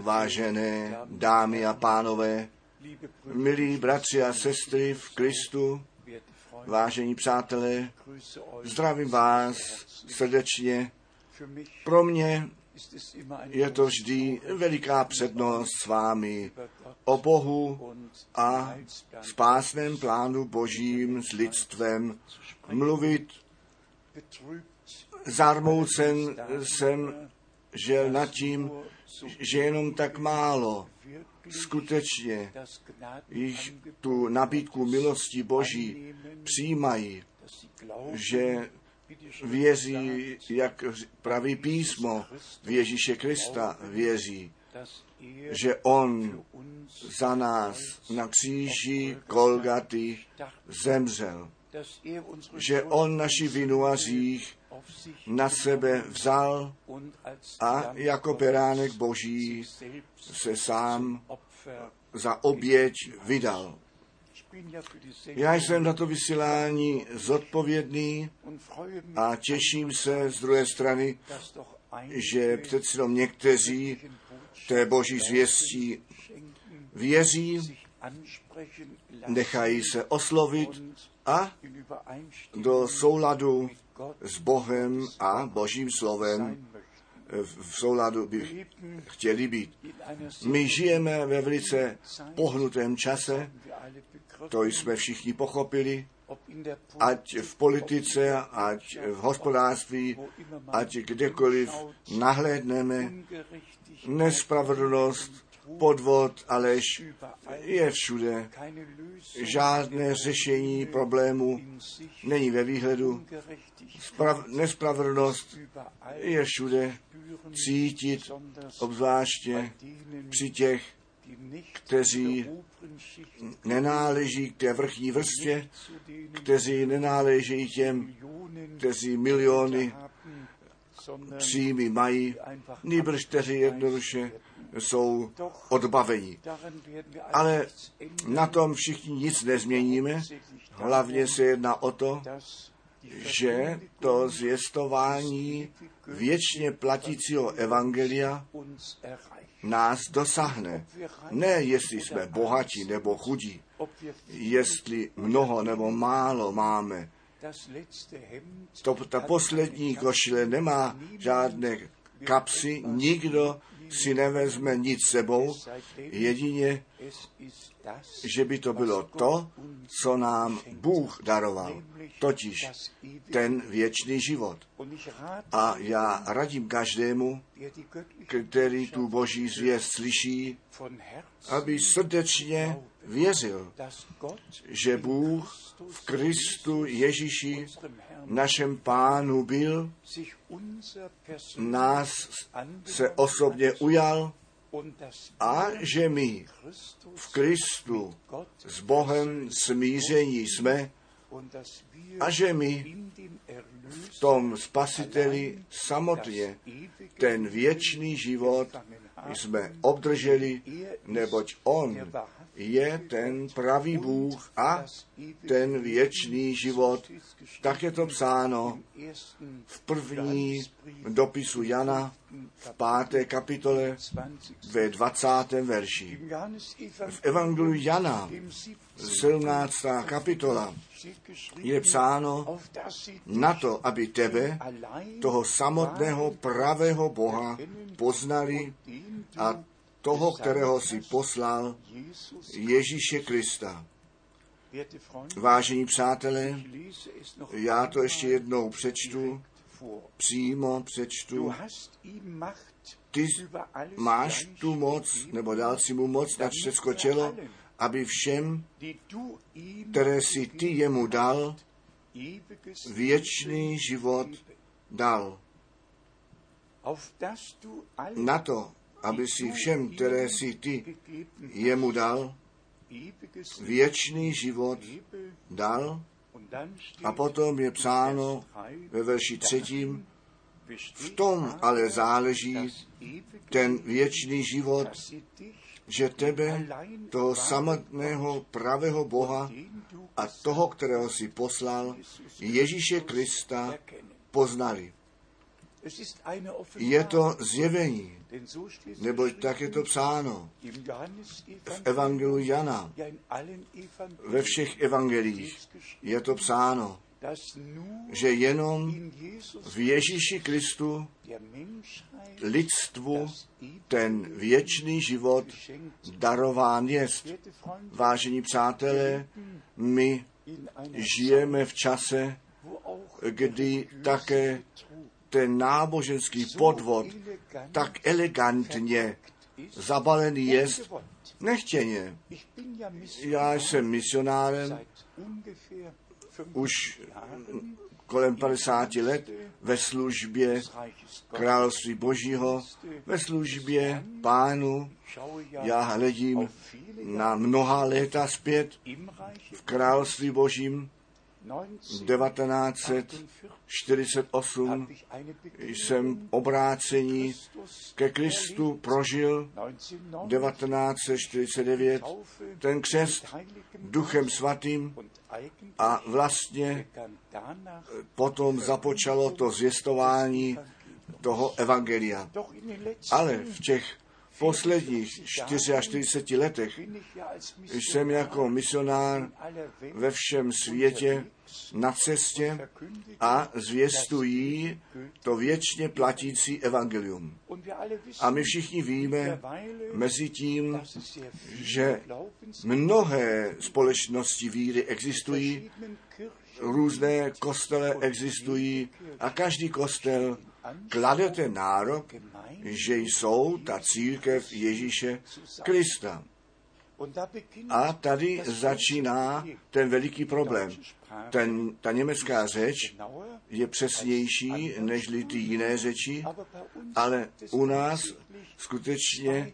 Vážené dámy a pánové, milí bratři a sestry v Kristu, vážení přátelé, zdravím vás srdečně. Pro mě je to vždy veliká přednost s vámi o Bohu a spásném plánu Božím s lidstvem mluvit. Zarmoucen jsem žel nad tím, že jenom tak málo. Skutečně již tu nabídku milosti Boží přijímají, že věří, jak praví písmo, v Ježíše Krista věří, že On za nás na kříži Kolgaty zemřel, že On naši vinu a řích na sebe vzal a jako beránek boží se sám za oběť vydal. Já jsem na to vysílání zodpovědný a těším se z druhé strany, že přeci jenom někteří té boží zvěstí věří, nechají se oslovit a do souladu s Bohem a Božím slovem v souladu by chtěli být. My žijeme ve velice pohnutém čase, to jsme všichni pochopili, ať v politice, ať v hospodářství, ať kdekoliv nahlédneme, nespravedlnost, podvod a lež je všude. Žádné řešení problému není ve výhledu. Sprav- nespravedlnost je všude cítit, obzvláště při těch, kteří nenáleží k té vrchní vrstvě, kteří nenáleží těm, kteří miliony příjmy mají, nýbrž kteří jednoduše jsou odbaveni. Ale na tom všichni nic nezměníme. Hlavně se jedná o to, že to zvěstování věčně platícího evangelia nás dosáhne. Ne, jestli jsme bohatí nebo chudí, jestli mnoho nebo málo máme. To, ta poslední košile nemá žádné kapsy, nikdo si nevezme nic sebou, jedině, že by to bylo to, co nám Bůh daroval, totiž ten věčný život. A já radím každému, který tu boží zvěst slyší, aby srdečně věřil, že Bůh v Kristu Ježíši, našem pánu byl, nás se osobně ujal a že my v Kristu s Bohem smíření jsme a že my v tom spasiteli samotně ten věčný život jsme obdrželi, neboť On je ten pravý Bůh a ten věčný život. Tak je to psáno v první dopisu Jana v páté kapitole ve 20. verši. V Evangeliu Jana 17. kapitola je psáno na to, aby tebe, toho samotného pravého Boha, poznali a toho, kterého si poslal, Ježíše Krista. Vážení přátelé, já to ještě jednou přečtu, přímo přečtu. Ty máš tu moc, nebo dal si mu moc na všechno tělo, aby všem, které si ty jemu dal, věčný život dal. Na to, aby si všem, které si ty jemu dal, věčný život dal. A potom je psáno ve verši třetím, v tom ale záleží ten věčný život, že tebe, toho samotného pravého Boha a toho, kterého si poslal, Ježíše Krista, poznali. Je to zjevení, neboť tak je to psáno v Evangelu Jana, ve všech evangelích je to psáno, že jenom v Ježíši Kristu lidstvu ten věčný život darován jest. Vážení přátelé, my žijeme v čase, kdy také ten náboženský podvod tak elegantně zabalený jest nechtěně. Já jsem misionárem už kolem 50 let ve službě království božího, ve službě pánu. Já hledím na mnoha léta zpět v království božím 1948 jsem obrácení ke Kristu prožil 1949 ten křest duchem svatým a vlastně potom započalo to zvěstování toho evangelia. Ale v těch posledních 44 letech jsem jako misionár ve všem světě na cestě a zvěstují to věčně platící evangelium. A my všichni víme mezi tím, že mnohé společnosti víry existují, různé kostele existují a každý kostel klade ten nárok, že jsou ta církev Ježíše Krista. A tady začíná ten veliký problém. Ten, ta německá řeč je přesnější než ty jiné řeči, ale u nás skutečně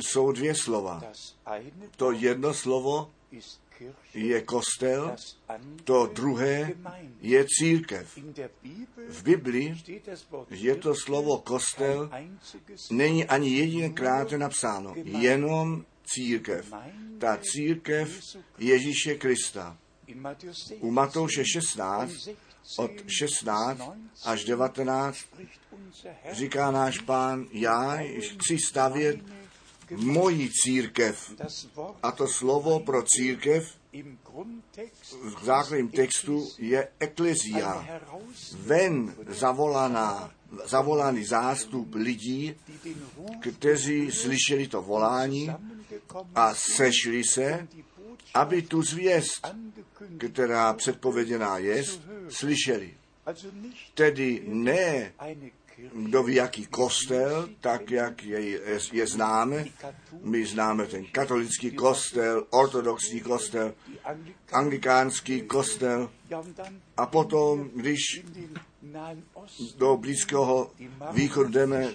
jsou dvě slova. To jedno slovo je kostel, to druhé je církev. V Biblii je to slovo kostel, není ani jedinkrát napsáno, jenom církev. Ta církev Ježíše Krista. U Matouše 16, od 16 až 19, říká náš pán, já chci stavět moji církev. A to slovo pro církev v základním textu je eklezia. Ven zavolaná, zavolaný zástup lidí, kteří slyšeli to volání a sešli se, aby tu zvěst, která předpověděná je, slyšeli. Tedy ne kdo ví, jaký kostel, tak jak je, je, je známe. My známe ten katolický kostel, ortodoxní kostel, anglikánský kostel. A potom, když do Blízkého východu jdeme,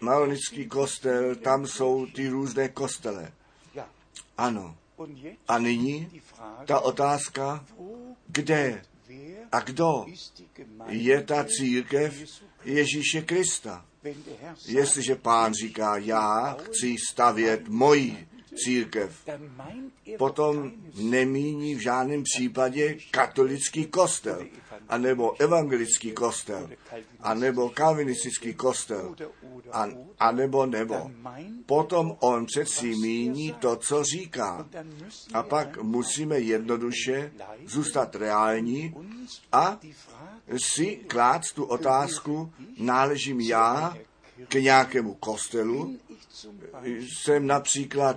malonický kostel, tam jsou ty různé kostele. Ano. A nyní ta otázka, kde a kdo je ta církev Ježíše Krista? Jestliže pán říká, já chci stavět moji církev, potom nemíní v žádném případě katolický kostel, anebo evangelický kostel, anebo kalvinistický kostel, a, anebo nebo. Potom on přeci míní to, co říká. A pak musíme jednoduše zůstat reální a si klást tu otázku, náležím já k nějakému kostelu, jsem například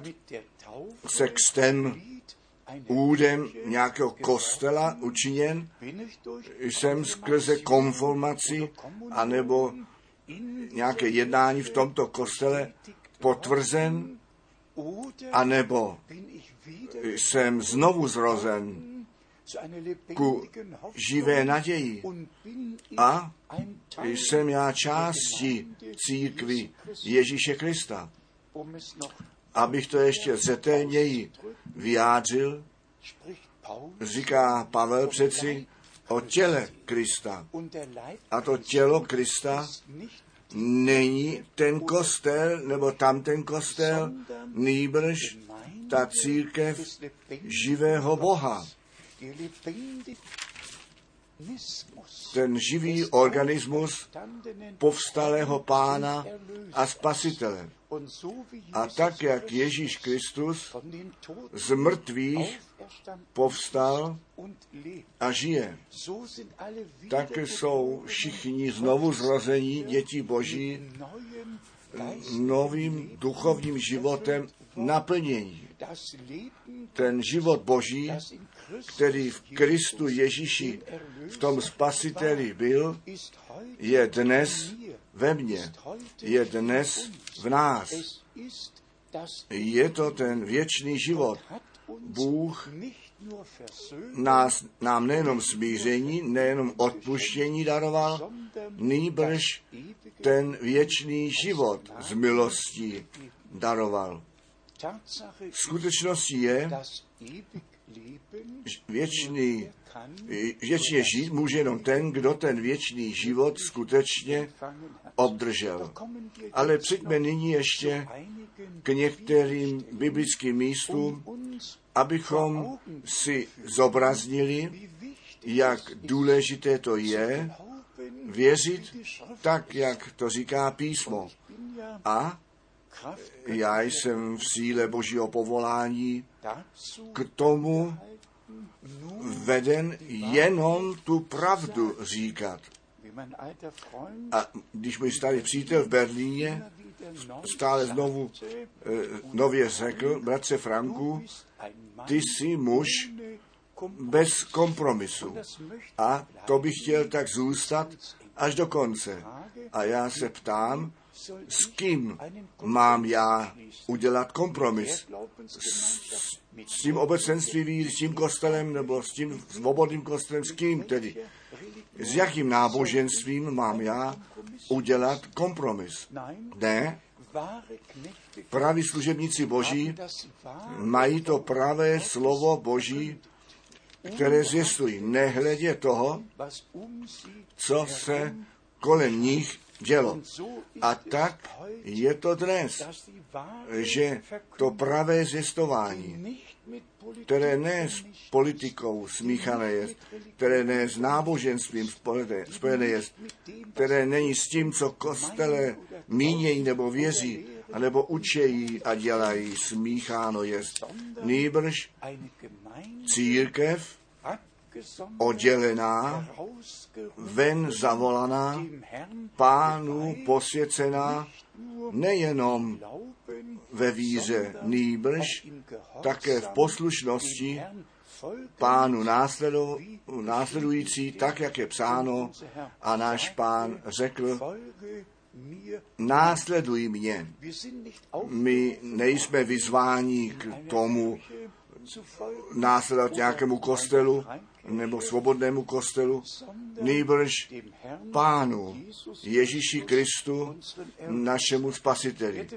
sextem údem nějakého kostela učiněn, jsem skrze konformaci anebo nějaké jednání v tomto kostele potvrzen, anebo jsem znovu zrozen ku živé naději. A jsem já částí církvy Ježíše Krista. Abych to ještě zetelněji vyjádřil, říká Pavel přeci o těle Krista. A to tělo Krista není ten kostel nebo tam ten kostel, nýbrž ta církev živého Boha. Ten živý organismus povstalého pána a spasitele. A tak, jak Ježíš Kristus z mrtvých povstal a žije, tak jsou všichni znovu zrození děti Boží novým duchovním životem naplnění. Ten život Boží, který v Kristu Ježíši, v tom spasiteli byl, je dnes ve mně, je dnes v nás. Je to ten věčný život. Bůh nás, nám nejenom smíření, nejenom odpuštění daroval, nýbrž ten věčný život z milostí daroval. Skutečností je, věčný, věčně žít může jenom ten, kdo ten věčný život skutečně obdržel. Ale přijďme nyní ještě k některým biblickým místům, abychom si zobraznili, jak důležité to je věřit tak, jak to říká písmo. A já jsem v síle Božího povolání k tomu veden jenom tu pravdu říkat. A když můj starý přítel v Berlíně stále znovu eh, nově řekl, bratře Franku, ty jsi muž bez kompromisu. A to bych chtěl tak zůstat až do konce. A já se ptám, s kým mám já udělat kompromis? S, s tím obecenstvím, s tím kostelem, nebo s tím svobodným kostelem, s kým tedy? S jakým náboženstvím mám já udělat kompromis? Ne, praví služebníci Boží mají to pravé slovo Boží, které zjistují, nehledě toho, co se kolem nich dělo. A tak je to dnes, že to pravé zjistování, které ne s politikou smíchané je, které ne s náboženstvím spojené je, které není s tím, co kostele mínějí nebo věří, anebo učejí a dělají, smícháno je. Nýbrž církev oddělená, ven zavolaná, pánu posvěcená, nejenom ve víře, nýbrž také v poslušnosti pánu následující, tak jak je psáno, a náš pán řekl, následuj mě. My nejsme vyzváni k tomu následovat nějakému kostelu, nebo svobodnému kostelu, nejbrž Pánu Ježíši Kristu, našemu spasiteli.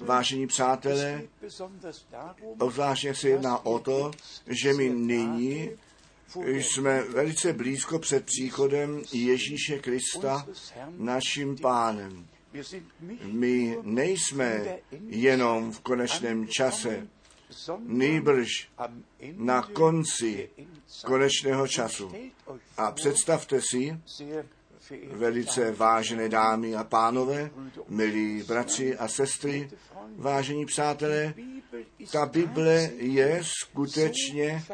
Vážení přátelé, obzvláště se jedná o to, že my nyní jsme velice blízko před příchodem Ježíše Krista, naším pánem. My nejsme jenom v konečném čase, nejbrž na konci konečného času. A představte si, velice vážené dámy a pánové, milí bratři a sestry, vážení přátelé, ta Bible je skutečně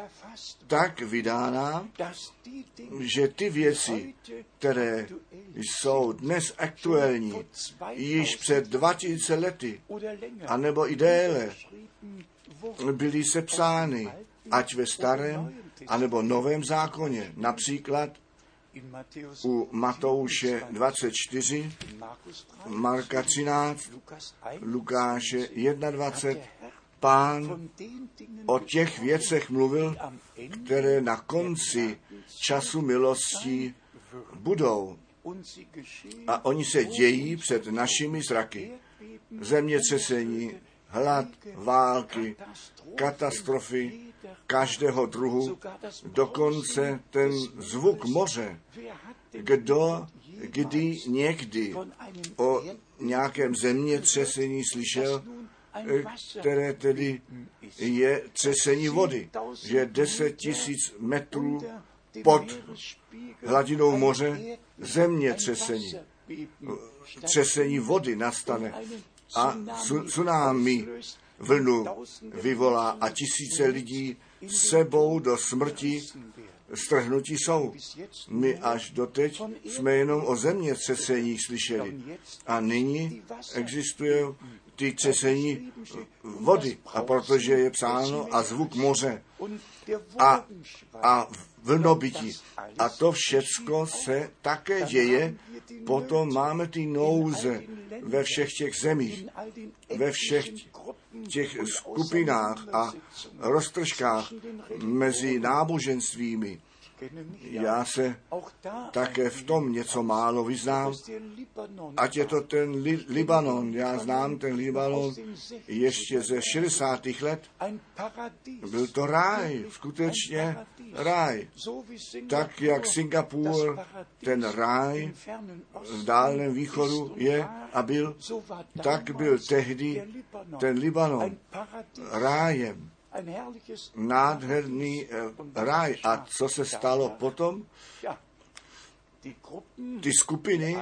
tak vydána, že ty věci, které jsou dnes aktuální, již před 2000 lety, anebo i déle, byly sepsány, ať ve starém, anebo novém zákoně. Například u Matouše 24, Marka 13, Lukáše 21, pán o těch věcech mluvil, které na konci času milosti budou. A oni se dějí před našimi zraky. Zemětřesení, hlad, války, katastrofy každého druhu, dokonce ten zvuk moře. Kdo kdy někdy o nějakém zemětřesení slyšel, které tedy je třesení vody, že 10 tisíc metrů pod hladinou moře zemětřesení. Třesení vody nastane a tsunami vlnu vyvolá a tisíce lidí sebou do smrti strhnutí jsou. My až doteď jsme jenom o zemětřeseních slyšeli. A nyní existuje ty třesení vody. A protože je psáno a zvuk moře a, a vlnobytí. A to všecko se také děje. Potom máme ty nouze ve všech těch zemích, ve všech těch skupinách a roztržkách mezi náboženstvími. Já se také v tom něco málo vyznám, ať je to ten li- Libanon. Já znám ten Libanon ještě ze 60. let. Byl to ráj, skutečně ráj. Tak jak Singapur, ten ráj v dálném východu je a byl, tak byl tehdy ten Libanon rájem nádherný ráj. A co se stalo potom? Ty skupiny,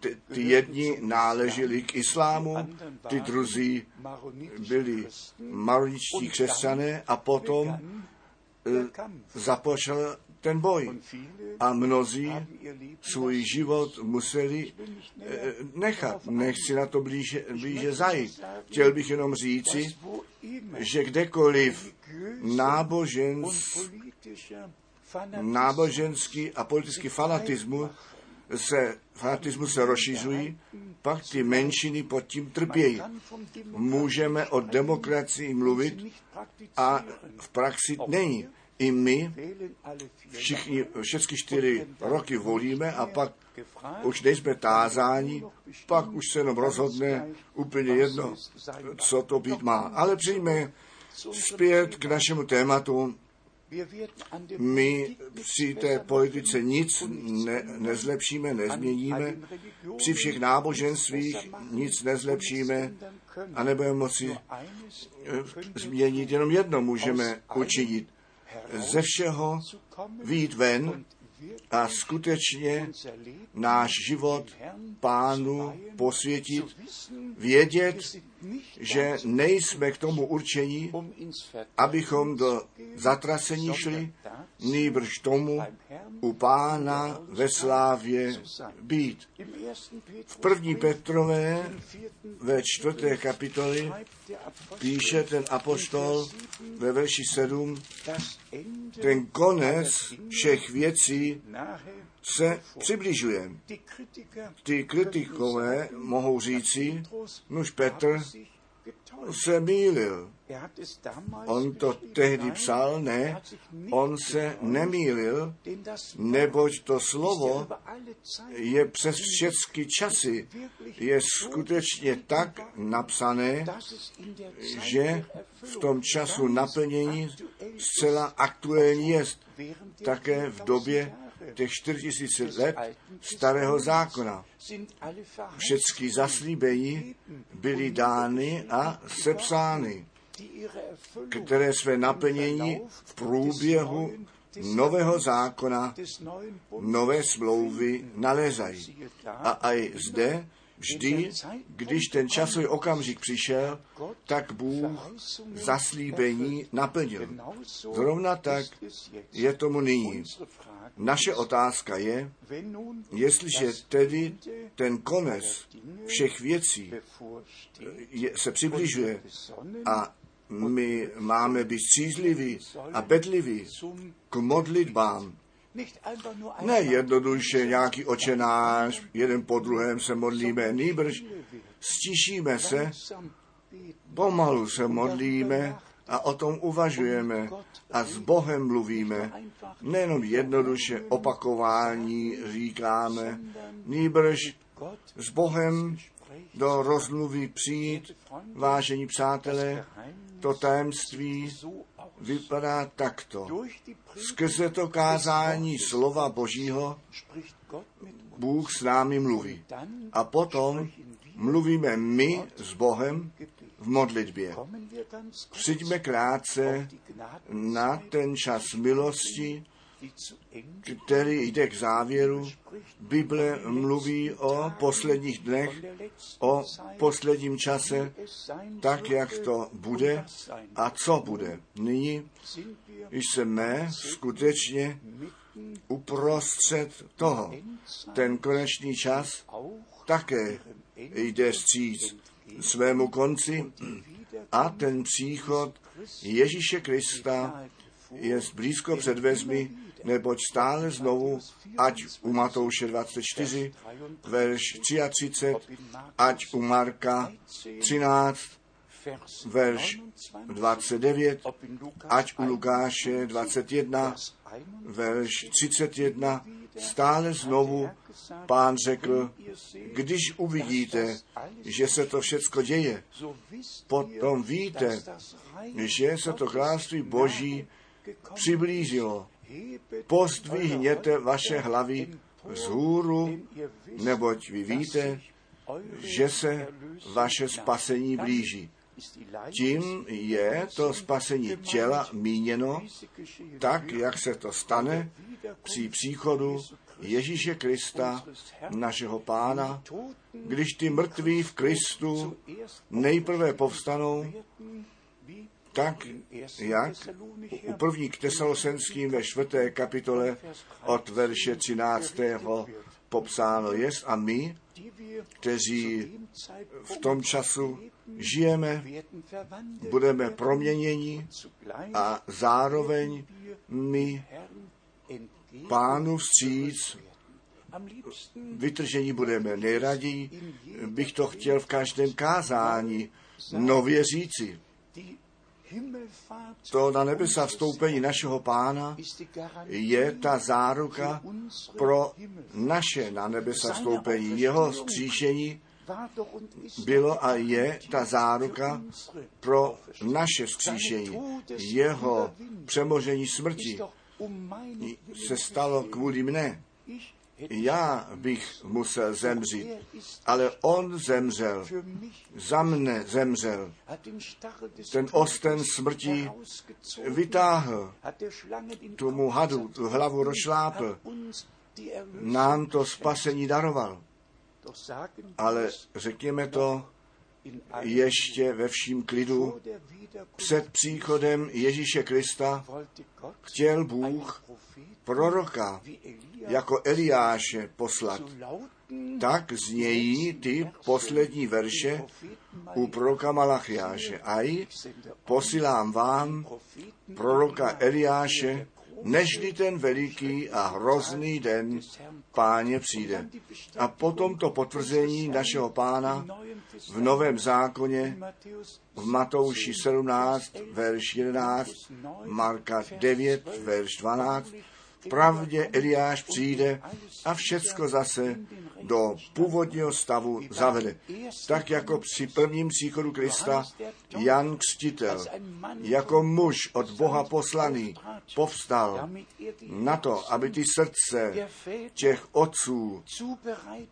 ty, ty jedni náleželi k islámu, ty druzí byli maroničtí křesťané a potom započal ten boj. A mnozí svůj život museli nechat. Nechci na to blíže, blíže zajít. Chtěl bych jenom říci, že kdekoliv nábožens, náboženský a politický fanatismus se, fanatismus se rozšiřují, pak ty menšiny pod tím trpějí. Můžeme o demokracii mluvit a v praxi není. I my všichni, všechny čtyři roky volíme a pak už nejsme tázáni, pak už se jenom rozhodne úplně jedno, co to být má. Ale přijme zpět k našemu tématu. My při té politice nic ne, nezlepšíme, nezměníme, při všech náboženstvích nic nezlepšíme a nebudeme moci změnit. Jenom jedno můžeme učinit ze všeho výjít ven a skutečně náš život pánu posvětit, vědět, že nejsme k tomu určení, abychom do zatracení šli, nýbrž tomu u pána ve slávě být. V první Petrové ve čtvrté kapitoli píše ten apostol ve verši 7, ten konec všech věcí se přibližuje. Ty kritikové mohou říci, nuž Petr se mýlil. On to tehdy psal, ne, on se nemýlil, neboť to slovo je přes všechny časy, je skutečně tak napsané, že v tom času naplnění zcela aktuální je také v době těch 4000 let starého zákona. Všechny zaslíbení byly dány a sepsány, které své naplnění v průběhu nového zákona, nové smlouvy nalézají. A i zde vždy, když ten časový okamžik přišel, tak Bůh zaslíbení naplnil. Zrovna tak je tomu nyní. Naše otázka je, jestliže tedy ten konec všech věcí je, se přibližuje a my máme být střízliví a bedliví k modlitbám, ne jednoduše nějaký očenář, jeden po druhém se modlíme, nýbrž stišíme se, pomalu se modlíme a o tom uvažujeme a s Bohem mluvíme. Nejenom jednoduše opakování říkáme, nýbrž s Bohem do rozmluvy přijít, vážení přátelé, to tajemství vypadá takto. Skrze to kázání slova Božího Bůh s námi mluví. A potom mluvíme my s Bohem v modlitbě. Přijďme krátce na ten čas milosti který jde k závěru. Bible mluví o posledních dnech, o posledním čase, tak, jak to bude a co bude. Nyní jsme skutečně uprostřed toho. Ten konečný čas také jde stříc svému konci a ten příchod Ježíše Krista je blízko před vezmi, neboť stále znovu, ať u Matouše 24, verš 33, ať u Marka 13, verš 29, ať u Lukáše 21, verš 31, stále znovu pán řekl, když uvidíte, že se to všecko děje, potom víte, že se to království Boží přiblížilo. Pozdvihněte vaše hlavy vzhůru, neboť vy víte, že se vaše spasení blíží. Tím je to spasení těla míněno tak, jak se to stane při příchodu Ježíše Krista, našeho pána, když ty mrtví v Kristu nejprve povstanou, tak jak u první k Tesalosenským ve čtvrté kapitole od verše 13. popsáno je a my, kteří v tom času žijeme, budeme proměněni a zároveň my pánu vstříc vytržení budeme. Nejraději bych to chtěl v každém kázání nově říci. To na nebesa vstoupení našeho pána je ta záruka pro naše na nebesa vstoupení. Jeho skříšení bylo a je ta záruka pro naše skříšení. Jeho přemožení smrti se stalo kvůli mne. Já bych musel zemřít, ale on zemřel, za mne zemřel. Ten osten smrti vytáhl, tomu hadu tu hlavu rozšlápl, nám to spasení daroval. Ale řekněme to ještě ve vším klidu, před příchodem Ježíše Krista chtěl Bůh proroka jako Eliáše poslat. Tak znějí ty poslední verše u proroka Malachiáše. Aj posílám vám proroka Eliáše, nežli ten veliký a hrozný den páně přijde. A potom to potvrzení našeho pána v Novém zákoně v Matouši 17, verš 11, Marka 9, verš 12, pravdě Eliáš přijde a všecko zase do původního stavu zavede. Tak jako při prvním příchodu Krista Jan Kstitel jako muž od Boha poslaný povstal na to, aby ty srdce těch otců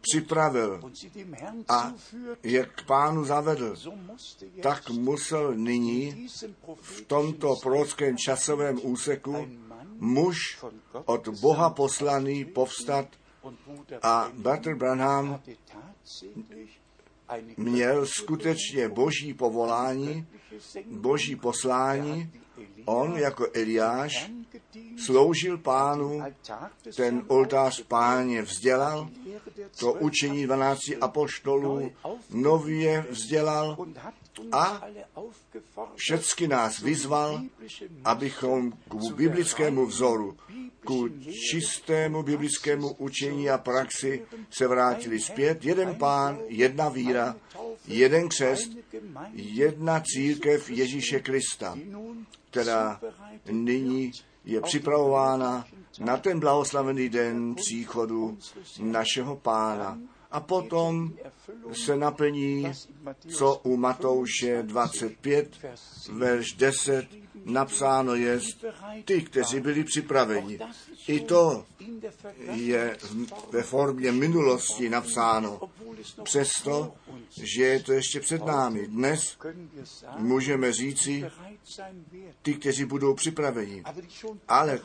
připravil a je k pánu zavedl, tak musel nyní v tomto prorockém časovém úseku muž od Boha poslaný povstat a Bratr Branham měl skutečně boží povolání, boží poslání. On jako Eliáš sloužil pánu, ten oltář páně vzdělal, to učení 12 apoštolů nově vzdělal a všecky nás vyzval, abychom k biblickému vzoru, ku čistému biblickému učení a praxi se vrátili zpět. Jeden pán, jedna víra, jeden křest, jedna církev Ježíše Krista, která nyní je připravována na ten blahoslavený den příchodu našeho pána. A potom se naplní, co u Matouše 25, verš 10 napsáno je ty, kteří byli připraveni. I to je ve formě minulosti napsáno. Přesto, že je to ještě před námi. Dnes můžeme říci, ty, kteří budou připraveni. Ale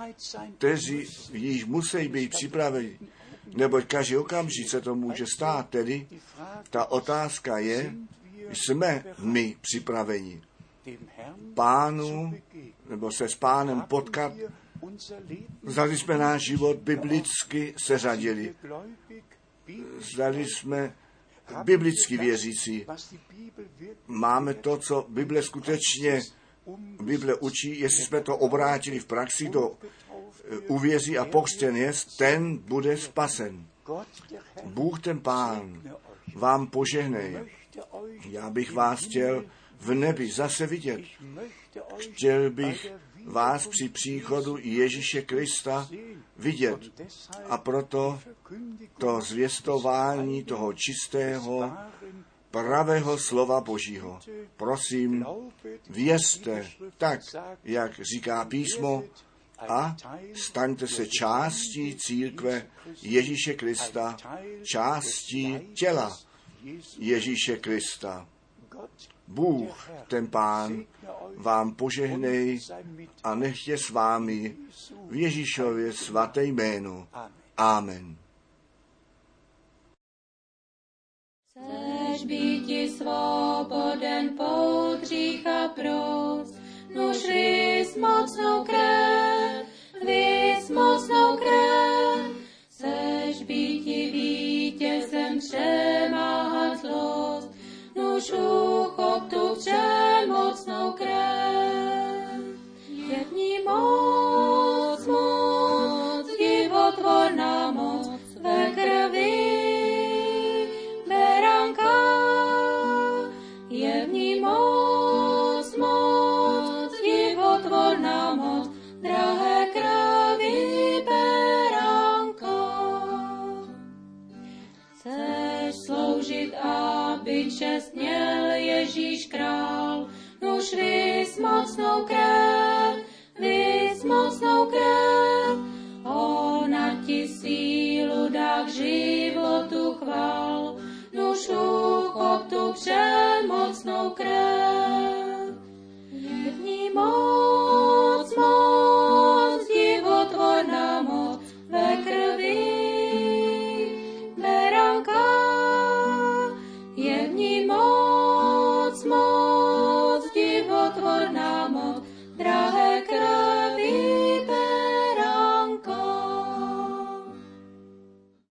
kteří již musí být připraveni, neboť každý okamžik se to může stát. Tedy ta otázka je, jsme my připraveni pánu, nebo se s pánem potkat, zdali jsme náš život biblicky seřadili. Zdali jsme biblicky věřící. Máme to, co Bible skutečně Bible učí, jestli jsme to obrátili v praxi, do uvěří a pokřtěn jest, ten bude spasen. Bůh ten pán vám požehnej. Já bych vás chtěl v nebi zase vidět. Chtěl bych vás při příchodu Ježíše Krista vidět. A proto to zvěstování toho čistého, pravého slova Božího. Prosím, vězte tak, jak říká písmo, a staňte se částí církve Ježíše Krista, částí těla Ježíše Krista. Bůh, ten Pán, vám požehnej a nechtě s vámi v Ježíšově svaté jménu. Amen. Chceš být svoboden pod a pros, nuž vys mocnou krev, vys mocnou krev. Chceš být vítězem přemáhat zlost, nuž uchop tu přemocnou krev. Je v ní moc, čest měl Ježíš král, nuž vys mocnou krev,